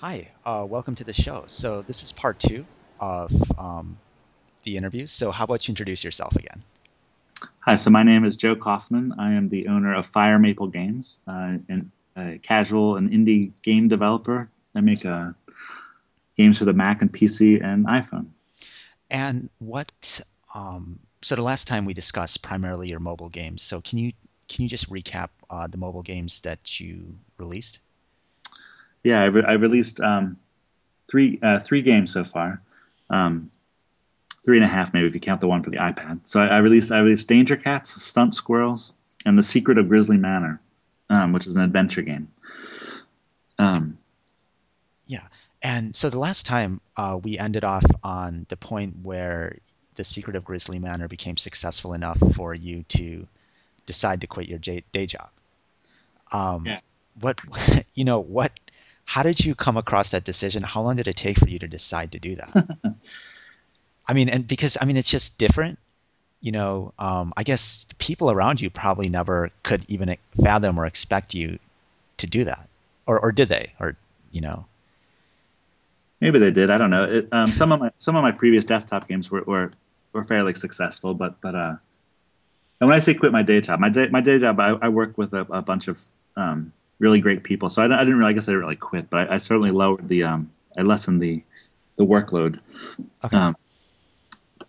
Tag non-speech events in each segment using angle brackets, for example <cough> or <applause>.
Hi, uh, welcome to the show. So this is part two of um, the interview. So how about you introduce yourself again? Hi, so my name is Joe Kaufman. I am the owner of Fire Maple Games, uh, and a casual and indie game developer. I make uh, games for the Mac and PC and iPhone. And what? Um, so the last time we discussed primarily your mobile games. So can you can you just recap uh, the mobile games that you released? Yeah, I, re- I released um, three uh, three games so far. Um, three and a half maybe if you count the one for the iPad. So I, I released I released Danger Cats, Stunt Squirrels, and The Secret of Grizzly Manor, um, which is an adventure game. Um, yeah, and so the last time uh, we ended off on the point where The Secret of Grizzly Manor became successful enough for you to decide to quit your day, day job. Um, yeah. What <laughs> you know what? How did you come across that decision? How long did it take for you to decide to do that? <laughs> I mean, and because I mean, it's just different. You know, um, I guess people around you probably never could even fathom or expect you to do that, or or did they? Or you know, maybe they did. I don't know. It, um, some of my some of my previous desktop games were were, were fairly successful, but but uh, and when I say quit my day job, my day my day job, I, I work with a, a bunch of um, really great people. So I, I, didn't really, I guess I didn't really quit, but I, I certainly lowered the um, I lessened the the workload. Okay. Um,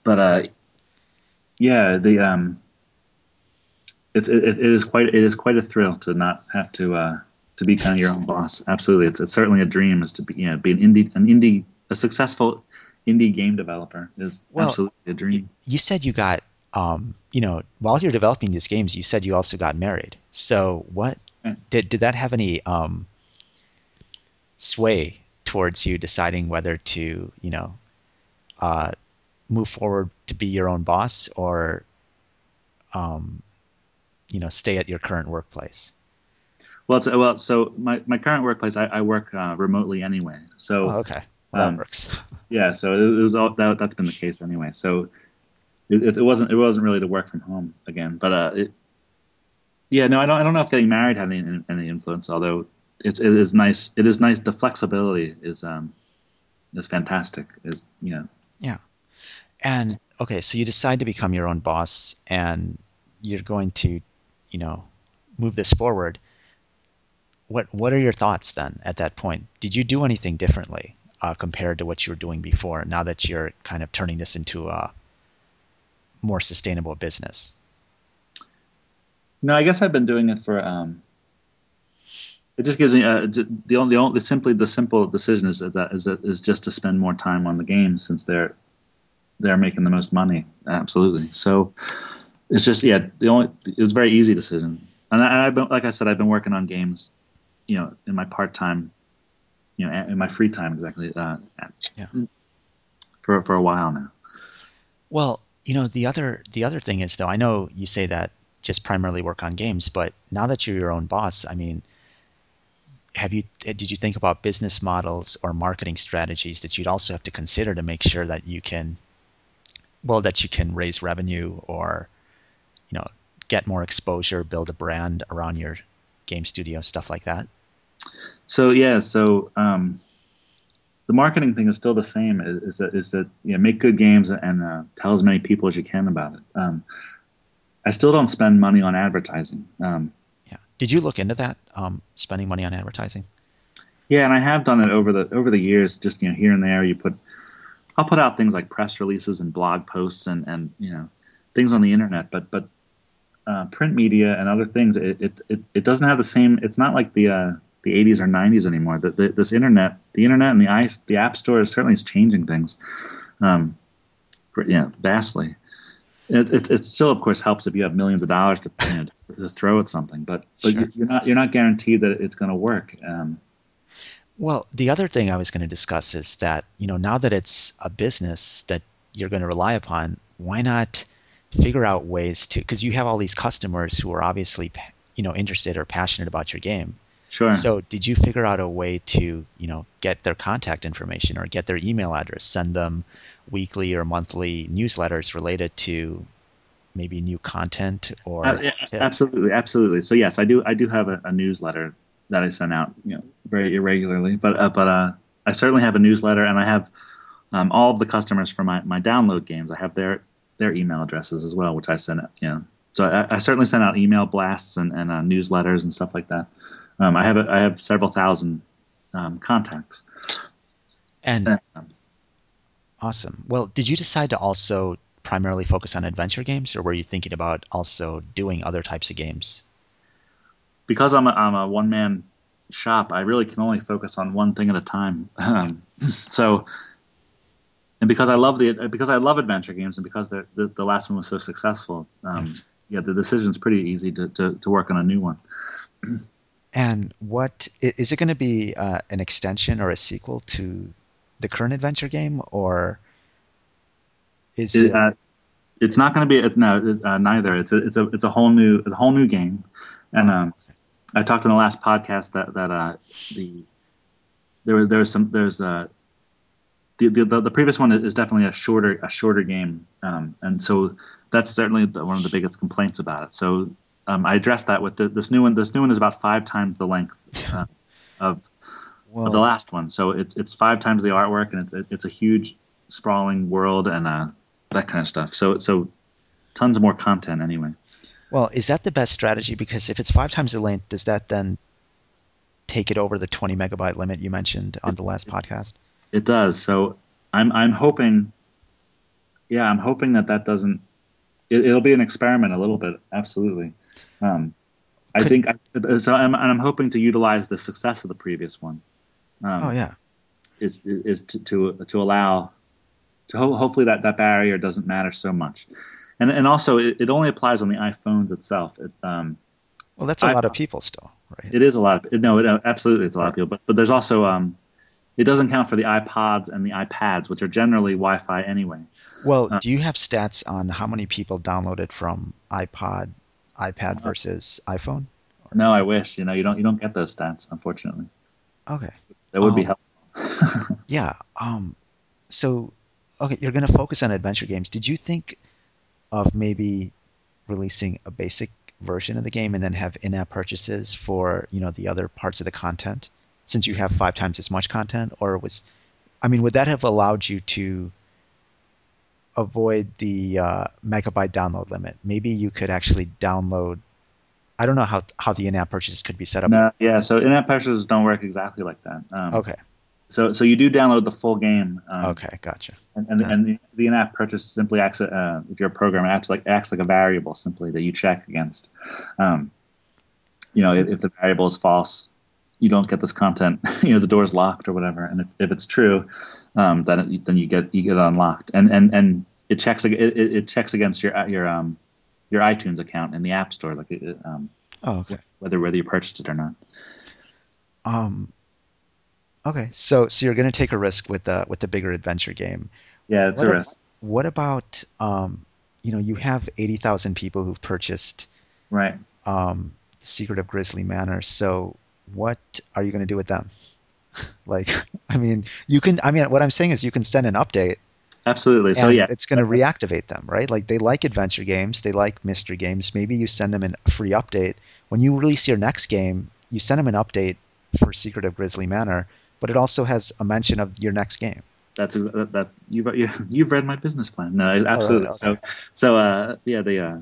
but uh, yeah, the um, it's it, it is quite it is quite a thrill to not have to uh, to be kind of your own boss. Absolutely, it's, it's certainly a dream is to be you know, be an indie an indie a successful indie game developer is well, absolutely a dream. You said you got um, you know while you're developing these games, you said you also got married. So what did did that have any um, sway towards you deciding whether to you know uh, move forward to be your own boss or um, you know stay at your current workplace? Well well so my, my current workplace i, I work uh, remotely anyway. So oh, okay. Well, that um, works. <laughs> yeah so it, was all that, that's been the case anyway. So it, it, wasn't it wasn't really to work from home again but uh it, yeah no i don't i don't know if getting married had any, any influence although it's it is nice it is nice the flexibility is um is fantastic is you know yeah and okay, so you decide to become your own boss and you're going to, you know, move this forward. What what are your thoughts then at that point? Did you do anything differently uh, compared to what you were doing before? Now that you're kind of turning this into a more sustainable business. No, I guess I've been doing it for. Um, it just gives me uh, the only, the only simply the simple decision is that, that is that is just to spend more time on the game since they're they're making the most money. Absolutely. So it's just yeah, the only it was a very easy decision. And I, have been like I said, I've been working on games, you know, in my part time, you know, in my free time exactly. Uh, yeah. For for a while now. Well, you know, the other the other thing is though, I know you say that just primarily work on games, but now that you're your own boss, I mean, have you did you think about business models or marketing strategies that you'd also have to consider to make sure that you can well that you can raise revenue or you know get more exposure build a brand around your game studio stuff like that? So yeah so um, the marketing thing is still the same is, is that is that you know make good games and uh, tell as many people as you can about it. Um, i still don't spend money on advertising um, yeah did you look into that um, spending money on advertising yeah and i have done it over the over the years just you know here and there you put I'll put out things like press releases and blog posts and, and you know things on the internet, but but uh, print media and other things, it, it, it, it, doesn't have the same. It's not like the uh, the 80s or 90s anymore. The, the, this internet, the internet and the i the app store certainly is changing things, um, know, vastly. It, it, it, still, of course, helps if you have millions of dollars to, you know, to throw at something, but but sure. you're not you're not guaranteed that it's going to work. Um, well, the other thing I was going to discuss is that, you know, now that it's a business that you're going to rely upon, why not figure out ways to because you have all these customers who are obviously, you know, interested or passionate about your game. Sure. So, did you figure out a way to, you know, get their contact information or get their email address, send them weekly or monthly newsletters related to maybe new content or uh, yeah, absolutely absolutely so yes i do i do have a, a newsletter that I send out, you know, very irregularly. But uh, but uh, I certainly have a newsletter, and I have um, all of the customers for my, my download games. I have their their email addresses as well, which I send out. You know, so I, I certainly send out email blasts and, and uh, newsletters and stuff like that. Um, I have a, I have several thousand um, contacts. And um, awesome. Well, did you decide to also primarily focus on adventure games, or were you thinking about also doing other types of games? Because I'm a, I'm a one man shop, I really can only focus on one thing at a time. Um, <laughs> so, and because I love the because I love adventure games, and because the the, the last one was so successful, um, yeah, the decision's pretty easy to, to, to work on a new one. <clears throat> And what is it going to be uh, an extension or a sequel to the current adventure game, or is it? Uh, it's not going to be no, uh, neither. It's a it's a it's a whole new it's a whole new game, and oh, um, I talked in the last podcast that that uh, the there was there was some there's a uh, the, the the previous one is definitely a shorter a shorter game, um, and so that's certainly one of the biggest complaints about it. So um, I addressed that with the, this new one. This new one is about five times the length uh, <laughs> of, of, the last one. So it's it's five times the artwork, and it's it's a huge sprawling world and uh, that kind of stuff. So so tons of more content anyway. Well, is that the best strategy? Because if it's five times the length, does that then take it over the 20 megabyte limit you mentioned on the last podcast? It does. So I'm I'm hoping, yeah, I'm hoping that that doesn't. It, will be an experiment a little bit, absolutely. Um, I think I, so. I'm, and I'm hoping to utilize the success of the previous one. Um, oh yeah, is is to to, to allow to ho- hopefully that that barrier doesn't matter so much, and and also it, it only applies on the iPhones itself. It, um, well, that's a I, lot of people still, right? It is a lot. Of, no, it, absolutely, it's a lot right. of people. But but there's also um, it doesn't count for the iPods and the iPads, which are generally Wi-Fi anyway. Well, uh, do you have stats on how many people downloaded from iPod iPad versus iPhone? No, I wish. You know, you don't you don't get those stats, unfortunately. Okay. That would um, be helpful. <laughs> yeah. Um. So, okay, you're going to focus on adventure games. Did you think of maybe releasing a basic version of the game and then have in-app purchases for you know the other parts of the content, since you have five times as much content, or was, I mean, would that have allowed you to avoid the uh, megabyte download limit. Maybe you could actually download. I don't know how how the in-app purchases could be set up. No, yeah, so in-app purchases don't work exactly like that. Um, okay. So so you do download the full game. Um, okay, gotcha. And and, and the, the, in-app purchase simply acts uh, if you're a program acts like acts like a variable simply that you check against. Um, you know, if, if the variable is false, you don't get this content. <laughs> you know, the door is locked or whatever. And if, if it's true, um, then it, then you get you get unlocked. And and and it checks it, it checks against your your um your iTunes account in the App Store, like it, um, oh, okay. whether whether you purchased it or not. Um. Okay, so so you're going to take a risk with the with the bigger adventure game. Yeah, it's what a risk. what about um, you know, you have eighty thousand people who've purchased right um, Secret of Grizzly Manor. So what are you going to do with them? <laughs> like, <laughs> I mean, you can. I mean, what I'm saying is, you can send an update Absolutely. So yeah, it's going to reactivate them, right? Like they like adventure games, they like mystery games. Maybe you send them a free update when you release your next game. You send them an update for Secret of Grizzly Manor, but it also has a mention of your next game. That's that, that <laughs> you've you've read my business plan. No, absolutely. Oh, okay. So so uh, yeah, the uh,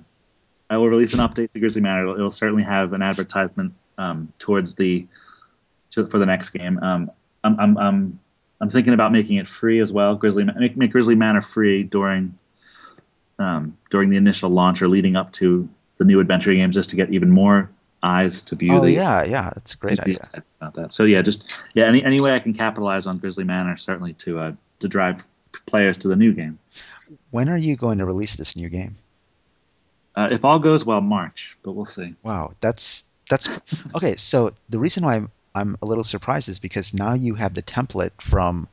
I will release an update to Grizzly Manor. It'll, it'll certainly have an advertisement um, towards the to, for the next game. Um, I'm, I'm, I'm I'm thinking about making it free as well. Grizzly make, make Grizzly Manor free during um, during the initial launch or leading up to the new adventure games, just to get even more eyes to view. Oh the, yeah, yeah, that's a great idea. About that. So yeah, just yeah, any any way I can capitalize on Grizzly Manor certainly to uh, to drive players to the new game. When are you going to release this new game? Uh, if all goes well, March, but we'll see. Wow, that's that's okay. So the reason why I'm I'm a little surprised is because now you have the template from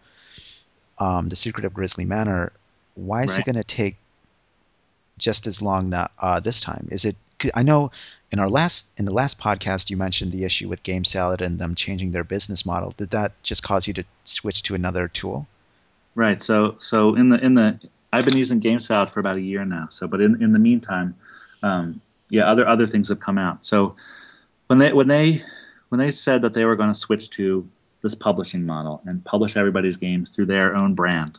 um, the Secret of Grizzly Manor. Why is right. it going to take just as long now, uh, this time? Is it? I know in our last in the last podcast you mentioned the issue with Game Salad and them changing their business model. Did that just cause you to switch to another tool? Right. So so in the in the I've been using Game Salad for about a year now. So but in in the meantime, um, yeah, other other things have come out. So when they when they when they said that they were going to switch to this publishing model and publish everybody's games through their own brand,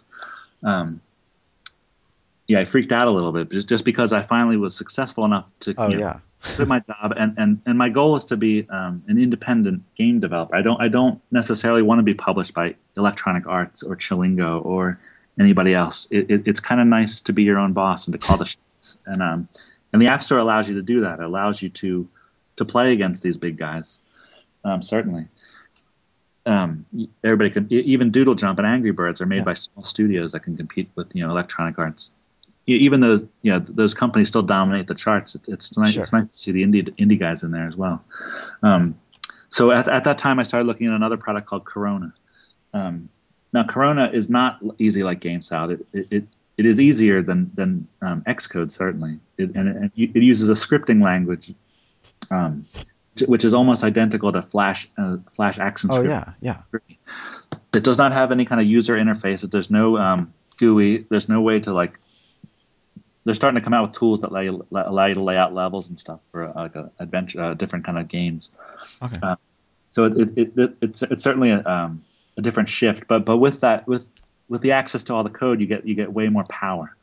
um, yeah, I freaked out a little bit just, just because I finally was successful enough to Oh you know, yeah. quit my job and, and, and my goal is to be um, an independent game developer. I don't I don't necessarily want to be published by Electronic Arts or Chillingo or anybody else. It, it, it's kind of nice to be your own boss and to call the shots. And um, and the App Store allows you to do that. It allows you to to play against these big guys. Um, certainly. Um, everybody can even Doodle Jump and Angry Birds are made Yeah. by small studios that can compete with you know Electronic Arts. Even though you know those companies still dominate the charts, it's, it's nice. Sure. It's nice to see the indie indie guys in there as well. Um, so at, at that time, I started looking at another product called Corona. Um, now, Corona is not easy like Game Salad. It, it, it, it is easier than than um, Xcode certainly, it, and it, it uses a scripting language, um, which is almost identical to Flash uh, Flash Action Oh yeah, yeah. It does not have any kind of user interface. There's no um, GUI. There's no way to like. They're starting to come out with tools that allow you, allow you to lay out levels and stuff for uh, like a adventure, uh, different kind of games. Okay. Uh, so it, it, it, it's it's certainly a, um, a different shift, but but with that with with the access to all the code, you get you get way more power.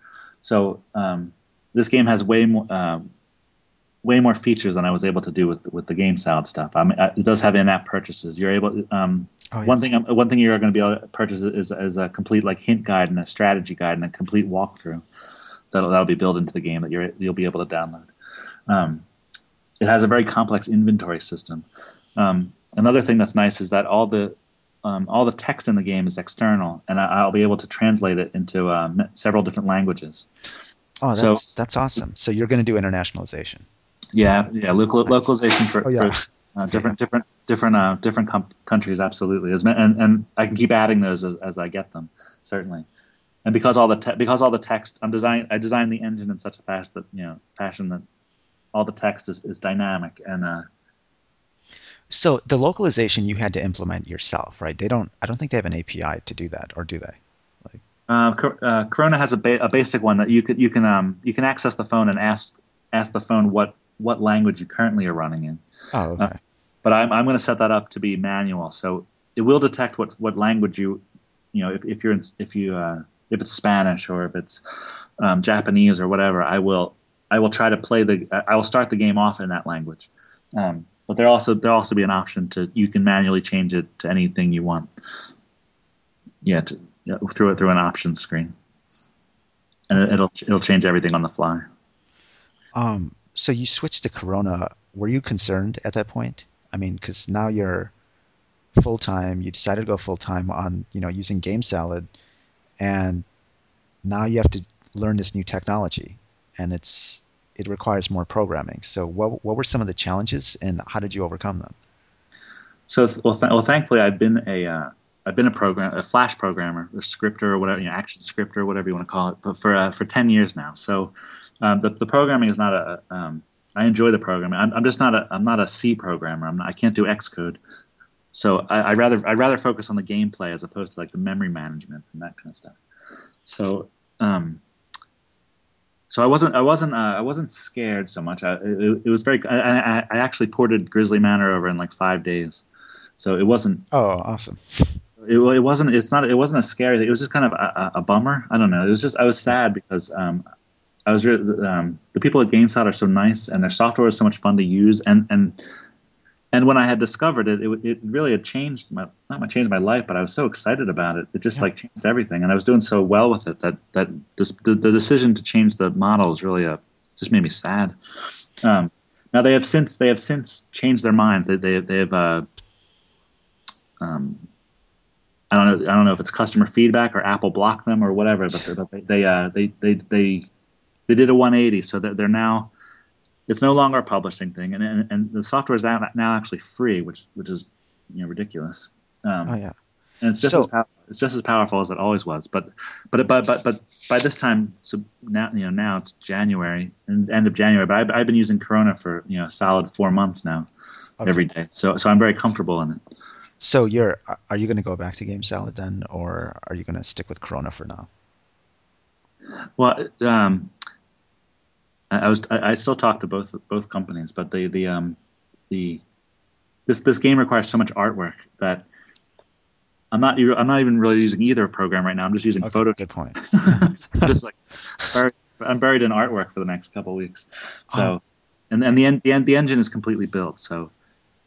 So um, this game has way more um, way more features than I was able to do with with the game salad stuff. I mean, uh, it does have in-app purchases. You're able um, Oh, yeah. one thing one thing you're going to be able to purchase is, is a complete like hint guide and a strategy guide and a complete walkthrough that'll that'll be built into the game that you're you'll be able to download. Um, it has a very complex inventory system. Um, another thing that's nice is that all the um, all the text in the game is external, and I, I'll be able to translate it into um, several different languages. Oh, so- that's that's awesome. So you're going to do internationalization. Yeah, yeah, local, localization for, Oh, yeah. for uh, different different different uh, different com- countries. Absolutely, and and I can keep adding those as, as I get them. Certainly, and because all the te- because all the text I'm design I designed the engine in such a fast that you know fashion that all the text is, is dynamic and uh, So the localization you had to implement yourself, right? They don't. I don't think they have an API to do that, or do they? Uh, uh, Corona has a, ba- a basic one that you could you can um you can access the phone and ask ask the phone what what language you currently are running in. Oh, okay. But I'm I'm going to set that up to be manual, so it will detect what what language you you know if, if you're in, if you uh, if it's Spanish or if it's um, Japanese or whatever. I will I will try to play the I will start the game off in that language. Um, but there also there also be an option to you can manually change it to anything you want. Yeah, to, yeah through it through an options screen, and it, it'll it'll change everything on the fly. Um, so you switched to Corona. Were you concerned at that point? I mean, because now you're full time. You decided to go full time on you know using Game Salad, and now you have to learn this new technology, and it's it requires more programming. So what what were some of the challenges, and how did you overcome them? So well, th- well thankfully I've been a uh, I've been a program a Flash programmer, a scripter or whatever, you know, action scripter, whatever you want to call it, but for uh, for ten years now. So um, the the programming is not a um, I enjoy the programming. I'm, I'm just not a I'm not a C programmer. I'm not, I can't do Xcode. So I, I rather I rather focus on the gameplay as opposed to like the memory management and that kind of stuff. So um, so I wasn't I wasn't uh, I wasn't scared so much. I, it, it was very I, I, I actually ported Grizzly Manor over in like five days. So it wasn't Oh, awesome! it, it wasn't it's not it wasn't a scary thing. It was just kind of a, a, a bummer. I don't know. It was just I was sad because um, I was um, the people at Game Salad are so nice and their software is so much fun to use and and and when I had discovered it, it, it really had changed my not my changed my life, but I was so excited about it. It just Yeah. like changed everything, and I was doing so well with it that that this, the the decision to change the model is really a just made me sad. Um, now they have since they have since changed their minds. They they they have uh, um, I don't know I don't know if it's customer feedback or Apple blocked them or whatever, but they they they uh, they, they they they did a 180, so they're, they're now it's no longer a publishing thing, and and, and the software is now, now actually free, which which is you know ridiculous. Um, Oh yeah. and it's just So- as pow- it's just as powerful as it always was. But but but but but by this time, so now you know now it's January and end of January. But I've, I've been using Corona for you know solid four months now, Okay. every day. So so I'm very comfortable in it. So you're are you going to go back to Game Salad then, or are you going to stick with Corona for now? Well, um, I, I was I, I still talk to both both companies, but the the um, the this this game requires so much artwork that I'm not I'm not even really using either program right now. I'm just using Okay, Photoshop. good point. <laughs> just, just like buried, I'm buried in artwork for the next couple of weeks. So, Oh. and and the en- the, en- the engine is completely built. So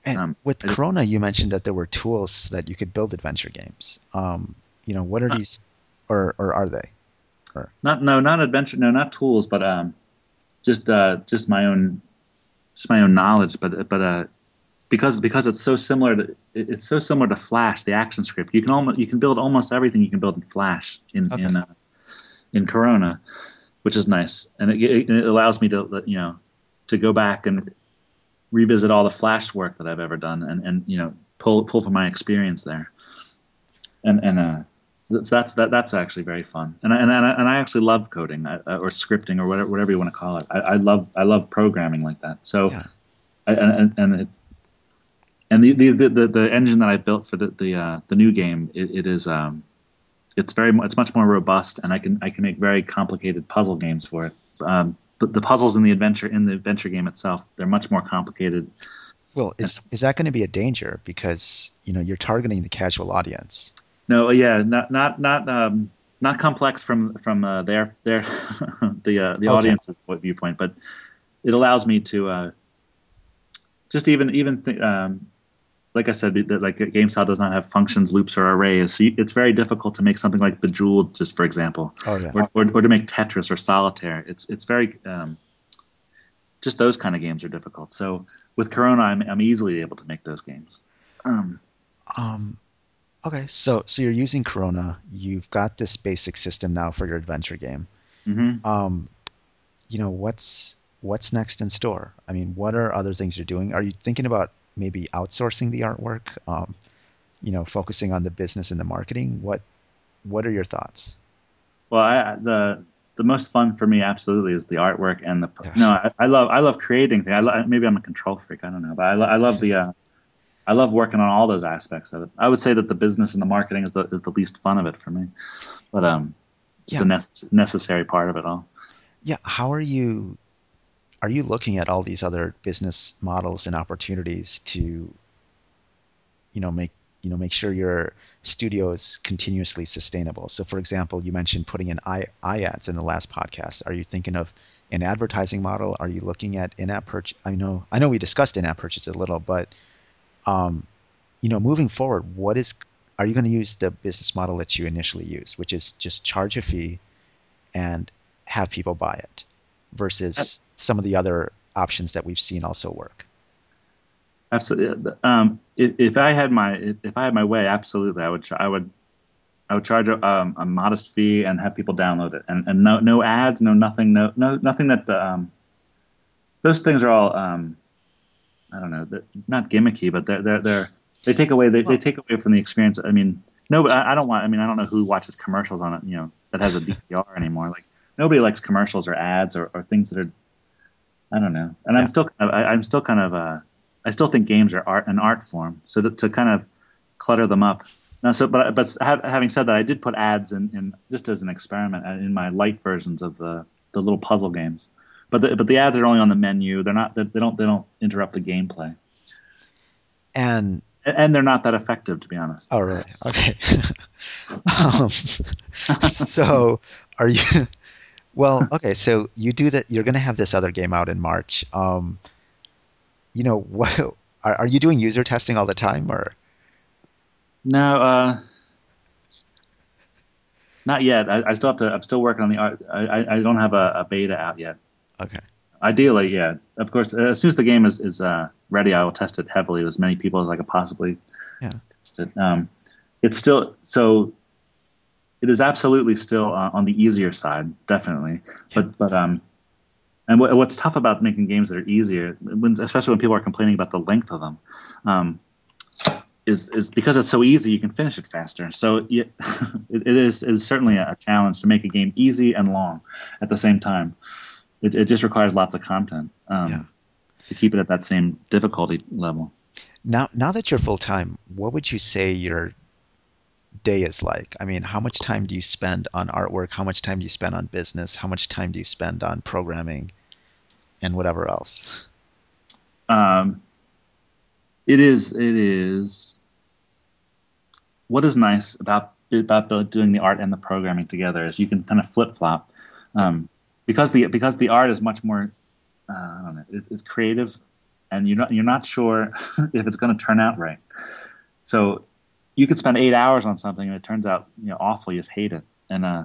And Um, with I- Corona, you mentioned that there were tools that you could build adventure games. Um, you know, what are Uh, these, or or are they? Or? not no not adventure no not tools but um just uh just my own just my own knowledge but but uh because because it's so similar to it's so similar to Flash the action script. You can almost you can build almost everything you can build in Flash in Okay. in uh, in Corona which is nice. And it, it, it allows me to you know to go back and revisit all the Flash work that I've ever done and and you know pull pull from my experience there. And and uh so that's that, that's actually very fun, and I, and I, and I actually love coding uh, or scripting or whatever whatever you want to call it. I, I love I love programming like that. So, Yeah. I, and and it, and the, the the the engine that I built for the the uh, the new game it, it is um it's very it's much more robust, and I can I can make very complicated puzzle games for it. Um, the, the puzzles in the adventure in the adventure game itself they're much more complicated. Well, is is that going to be a danger because you know you're targeting the casual audience? No, yeah, not not not um, not complex from from uh, their their <laughs> the uh, the Okay. audience's viewpoint, but it allows me to uh, just even even th- um, like I said, that like Game Salad does not have functions, loops, or arrays, so you, it's very difficult to make something like Bejeweled, just for example, Oh yeah. or, or, or to make Tetris or Solitaire. It's it's very um, just those kind of games are difficult. So with Corona, I'm I'm easily able to make those games. Um, Um, okay, so so you're using Corona. You've got this basic system now for your adventure game. mhm. Um, you know what's what's next in store? I mean, what are other things you're doing? Are you thinking about maybe outsourcing the artwork? Um, you know, focusing on the business and the marketing. What what are your thoughts? Well, I, the the most fun for me absolutely is the artwork and the Yeah. no. I, I love I love creating things. I lo- maybe I'm a control freak. I don't know, but I, lo- I love the uh, I love working on all those aspects of it. I would say that the business and the marketing is the is the least fun of it for me, but um, it's Yeah. the nec- necessary part of it all. Yeah, how are you are you looking at all these other business models and opportunities to you know make you know make sure your studio is continuously sustainable? So for example, you mentioned putting in i ads in the last podcast. Are you thinking of an advertising model? Are you looking at in-app purchase? I know I know we discussed in-app purchase a little, but um, you know, moving forward, what is are you going to use the business model that you initially used, which is just charge a fee and have people buy it versus some of the other options that we've seen also work. Absolutely. Um, if, if I had my if, I had my way, absolutely, I would I would I would charge a, um, a modest fee and have people download it, and, and no no ads, no nothing, no no nothing that um, those things are all um, I don't know, not gimmicky, but they're they're, they're they take away they, they take away from the experience. I mean, no, but I, I don't want. I mean, I don't know who watches commercials on it. You know, that has a <laughs> DVR anymore. Like nobody likes commercials or ads or, or things that are I don't know. And Yeah. I'm still kind of, I, I'm still kind of uh, I still think games are art an art form. So to, to kind of clutter them up. Now, so but but ha- having said that, I did put ads in, in just as an experiment uh, in my light versions of the the little puzzle games. But the, but the ads are only on the menu. They're not they, they don't they don't interrupt the gameplay. And And- they're not that effective, to be honest. oh, really? Okay. <laughs> um, so are you? Well, okay. So you do that. You're going to have this other game out in March. Um, you know what? Are, are you doing user testing all the time, or No, uh, not yet. I, I still have to. I'm still working on the art. I, I, I don't have a, a beta out yet. Okay? Ideally, yeah. Of course, uh, as soon as the game is, is uh, ready, I will test it heavily with as many people as I could possibly Yeah. test it. Um, it's still so. It is absolutely still uh, on the easier side, definitely. But but um, and what, what's tough about making games that are easier, when, especially when people are complaining about the length of them, um, is is because it's so easy, you can finish it faster. So yeah, <laughs> it, it is is certainly a challenge to make a game easy and long at the same time. It, it just requires lots of content um, Yeah. to keep it at that same difficulty level. Now, now that you're full time, what would you say your day is like? I mean, how much time do you spend on artwork? How much time do you spend on business? How much time do you spend on programming, and whatever else? Um, It is. It is. What is nice about about doing the art and the programming together is you can kind of flip flop, um, because the because the art is much more. Uh, I don't know. It, it's creative, and you're not you're not sure <laughs> if it's going to turn out right. So you could spend eight hours on something and it turns out you know awful. You just hate it, and uh,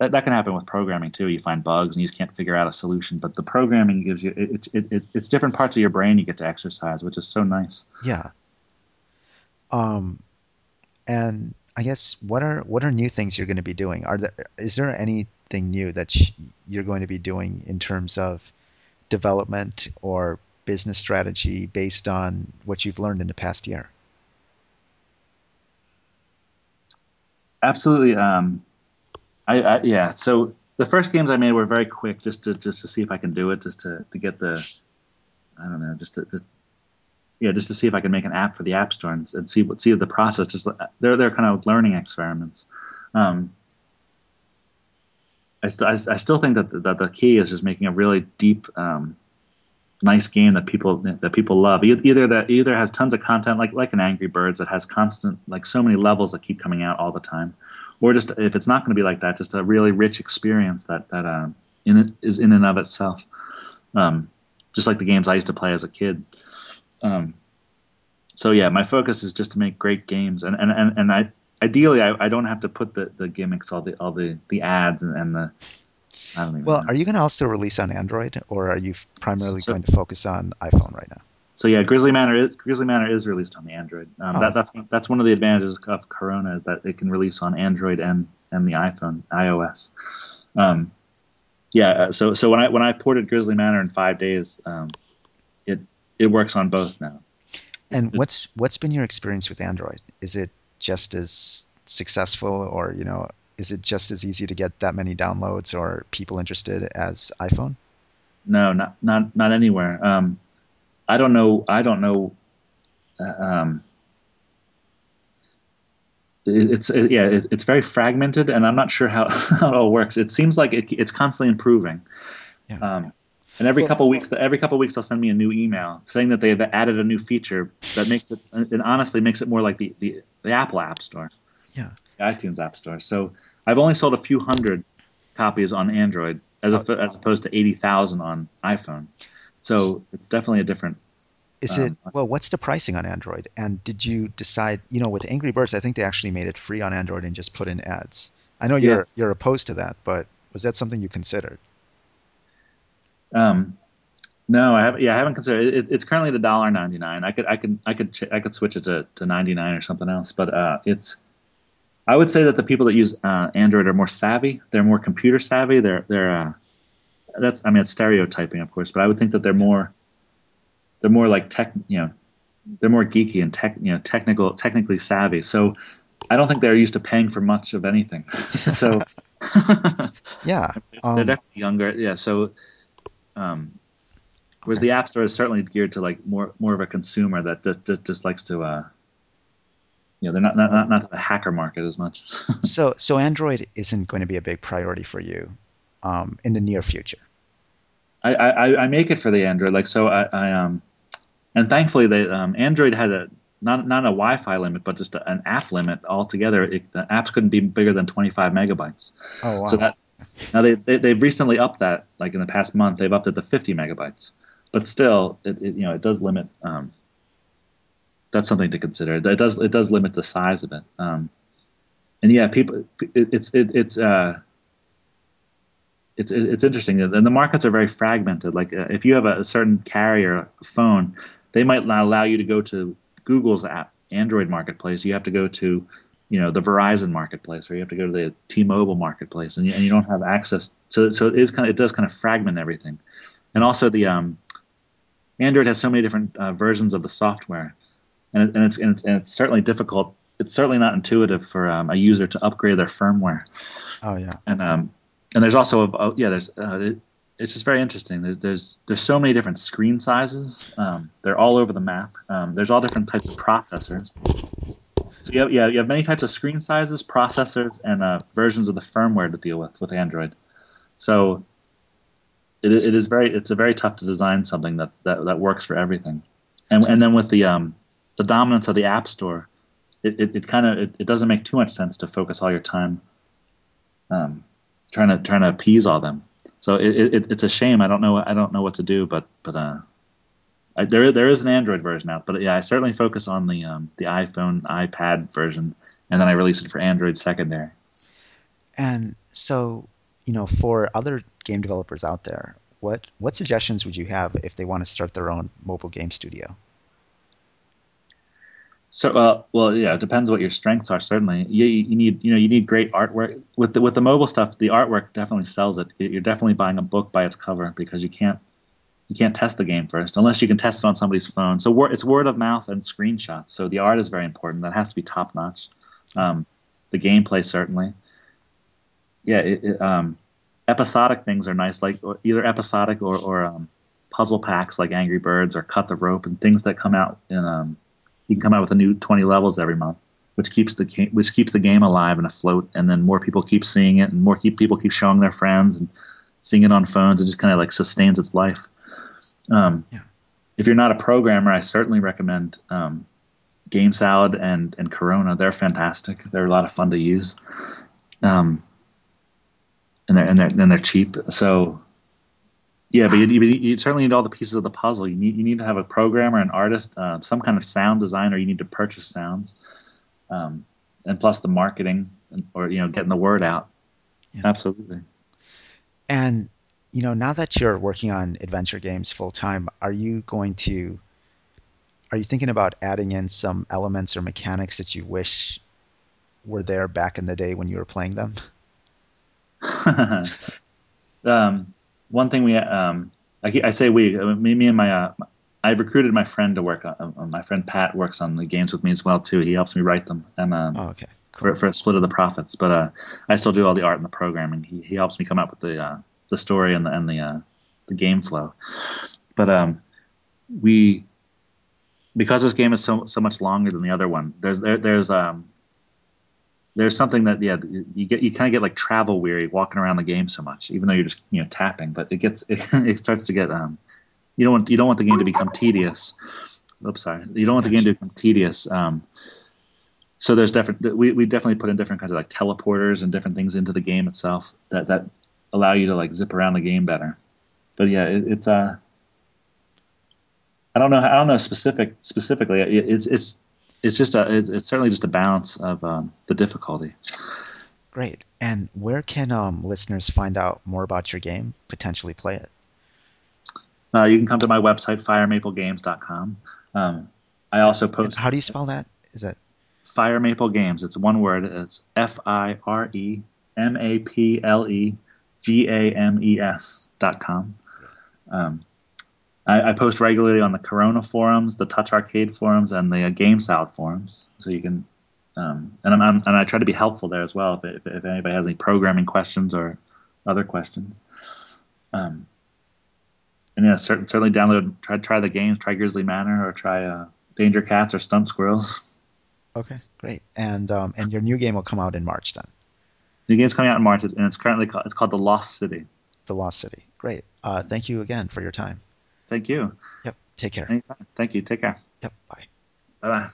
that, that can happen with programming too. You find bugs and you just can't figure out a solution. But the programming gives you it, it, it, it's different parts of your brain you get to exercise, which is so nice. Yeah. Um, and I guess what are what are new things you're going to be doing? Are there is there anything new that you're going to be doing in terms of development or business strategy based on what you've learned in the past year? Absolutely. Um, I, I, yeah. So the first games I made were very quick, just to just to see if I can do it, just to to get the, I don't know, just to, to yeah, just to see if I can make an app for the App Store and, and see what see the process. Just they're they're kind of learning experiments. Um, I, st- I, I, still think that the, that the key is just making a really deep, um, nice game that people that people love. Either that either has tons of content like like an Angry Birds that has constant like so many levels that keep coming out all the time, or just if it's not going to be like that, just a really rich experience that that uh, in it is in and of itself. Um, just like the games I used to play as a kid. Um, so yeah, my focus is just to make great games, and and and, and I ideally I, I don't have to put the, the gimmicks, all the all the the ads and, and the. I don't even well, know. are you going to also release on Android, or are you primarily so, going to focus on iPhone right now? So yeah, Grizzly Manor is Grizzly Manor is released on the Android. Um, oh. that, that's that's one of the advantages of Corona is that it can release on Android and and the iPhone iOS. Um, yeah, uh, so so when I when I ported Grizzly Manor in five days, um, it it works on both now. And what's what's been your experience with Android? Is it just as successful, or you know, is it just as easy to get that many downloads or people interested as iPhone? No, not not not anywhere. Um, I don't know. I don't know. Uh, um, it, it's it, yeah, it, it's very fragmented, and I'm not sure how, <laughs> how it all works. It seems like it's constantly improving. Yeah. Um, and every well, couple weeks, every couple weeks, they'll send me a new email saying that they've added a new feature that makes it, and honestly makes it more like the, the, the Apple App Store, yeah, the iTunes App Store. So I've only sold a few hundred copies on Android as a, as opposed to eighty thousand on iPhone. So it's definitely a different. Is um, it well? What's the pricing on Android? And did you decide? You know, with Angry Birds, I think they actually made it free on Android and just put in ads. I know you're yeah. you're opposed to that, but was that something you considered? Um, no, I haven't. Yeah, I haven't considered. It, it's currently the dollar ninety nine. I could, I could, I could, ch- I could switch it to, to ninety nine or something else. But uh, it's. I would say that the people that use uh, Android are more savvy. They're more computer savvy. They're they're. Uh, that's I mean it's stereotyping, of course, but I would think that they're more. They're more like tech. You know, they're more geeky and tech. You know, technical, technically savvy. So, I don't think they're used to paying for much of anything. <laughs> so. <laughs> yeah, <laughs> um, they're definitely younger. Yeah, so um, whereas the App Store is certainly geared to like more more of a consumer that just just, just likes to. Uh, you know, they're not not, not, not the hacker market as much. <laughs> so so Android isn't going to be a big priority for you um, in the near future. I, I, I make it for the Android like so I, I um and thankfully they um, Android had a not not a Wi-Fi limit, but just a, an app limit altogether. It, the apps couldn't be bigger than 25 megabytes. Oh wow! So that now they, they they've recently upped that. Like in the past month, they've upped it to 50 megabytes. But still, it, it you know it does limit. Um, that's something to consider. It does it does limit the size of it. Um, and yeah, people, it, it's it, it's uh, it's it's interesting. And the markets are very fragmented. Like uh, if you have a, a certain carrier phone, they might not allow you to go to Google's app Android marketplace. You have to go to you know the Verizon marketplace, or you have to go to the T-Mobile marketplace, and you, and you don't have access. So so it is kind of it does kind of fragment everything, and also the um, Android has so many different uh, versions of the software, and, it, and, it's, and it's and it's certainly difficult. It's certainly not intuitive for um, a user to upgrade their firmware. Oh yeah, and um, and there's also a, a yeah there's uh, it, it's just very interesting. There's, there's there's so many different screen sizes. Um, they're all over the map. Um, there's all different types of processors. So you have, yeah, you have many types of screen sizes, processors, and uh, versions of the firmware to deal with with Android. So it, it is very it's a very tough to design something that, that, that works for everything. and and then with the um, the dominance of the App Store, it, it, it kind of it, it, doesn't make too much sense to focus all your time um, trying to trying to appease all them. So it, it, it's a shame. I don't know I don't know what to do, but but uh, I, there there is an Android version out, but yeah, I certainly focus on the um, the iPhone iPad version, and then I release it for Android secondary. And so, you know, for other game developers out there, what what suggestions would you have if they want to start their own mobile game studio? So, uh, well, yeah, it depends what your strengths are. Certainly, you, you need you know you need great artwork with the with the mobile stuff. The artwork definitely sells it. You're definitely buying a book by its cover because you can't you can't test the game first unless you can test it on somebody's phone. So it's word of mouth and screenshots. So the art is very important. That has to be top notch. Um, the gameplay certainly. Yeah, it, it, um, episodic things are nice, like either episodic or or um, puzzle packs like Angry Birds or Cut the Rope and things that come out in um, you can come out with a new 20 levels every month, which keeps the which keeps the game alive and afloat. And then more people keep seeing it, and more keep, people keep showing their friends and seeing it on phones. It just kind of like sustains its life. Um, yeah. If you're not a programmer, I certainly recommend um, Game Salad and and Corona. They're fantastic. They're a lot of fun to use. Um, and they're and they're and they're cheap. So yeah, but you, you, you, certainly need all the pieces of the puzzle. You need you need to have a programmer, an artist, uh, some kind of sound designer. You need to purchase sounds, um, and plus the marketing or you know getting the word out. Yeah. Absolutely. And you know, now that you're working on adventure games full time, are you going to are you thinking about adding in some elements or mechanics that you wish were there back in the day when you were playing them? <laughs> <laughs> um, one thing we um, I, I say we uh, me, me and my uh, I've recruited my friend to work on uh, my friend Pat works on the games with me as well too. He helps me write them and um, oh, okay cool. for, for a split of the profits. But uh, I still do all the art and the programming. He he helps me come up with the uh, the story and the and the uh, the game flow. But um, we because this game is so so much longer than the other one. There's there, there's um there's something that yeah you get you kind of get like travel weary walking around the game so much even though you're just you know tapping but it gets it, <laughs> it starts to get um you don't want you don't want the game to become tedious oops sorry you don't want the game to become tedious um so there's different we, we definitely put in different kinds of like teleporters and different things into the game itself that that allow you to like zip around the game better but yeah it, it's uh I don't know. I don't know specific specifically. It, it's it's it's just a it's certainly just a balance of um, the difficulty. Great. And where can um, listeners find out more about your game, potentially play it? Uh, you can come to my website, firemaplegames.com. Um, I also post. And how do you spell that? Is it Fire Maple Games? It's one word. It's F I R E M A P L E G A M E S dot com. Um, I, I, post regularly on the Corona forums, the Touch Arcade forums, and the uh, Game Salad forums. So you can, um, and I'm, I'm, and I try to be helpful there as well. If, if, if anybody has any programming questions or other questions, um, and yeah, certainly, certainly download, try try the games, try Grizzly Manor, or try uh, Danger Cats or Stunt Squirrels. Okay, great. And um, and your new game will come out in March then. New game's coming out in March, and it's currently called, it's called The Lost City. The Lost City. Great. Uh, thank you again for your time. Thank you. Yep. Take care. Anytime. Thank you. Take care. Yep. Bye. Bye bye.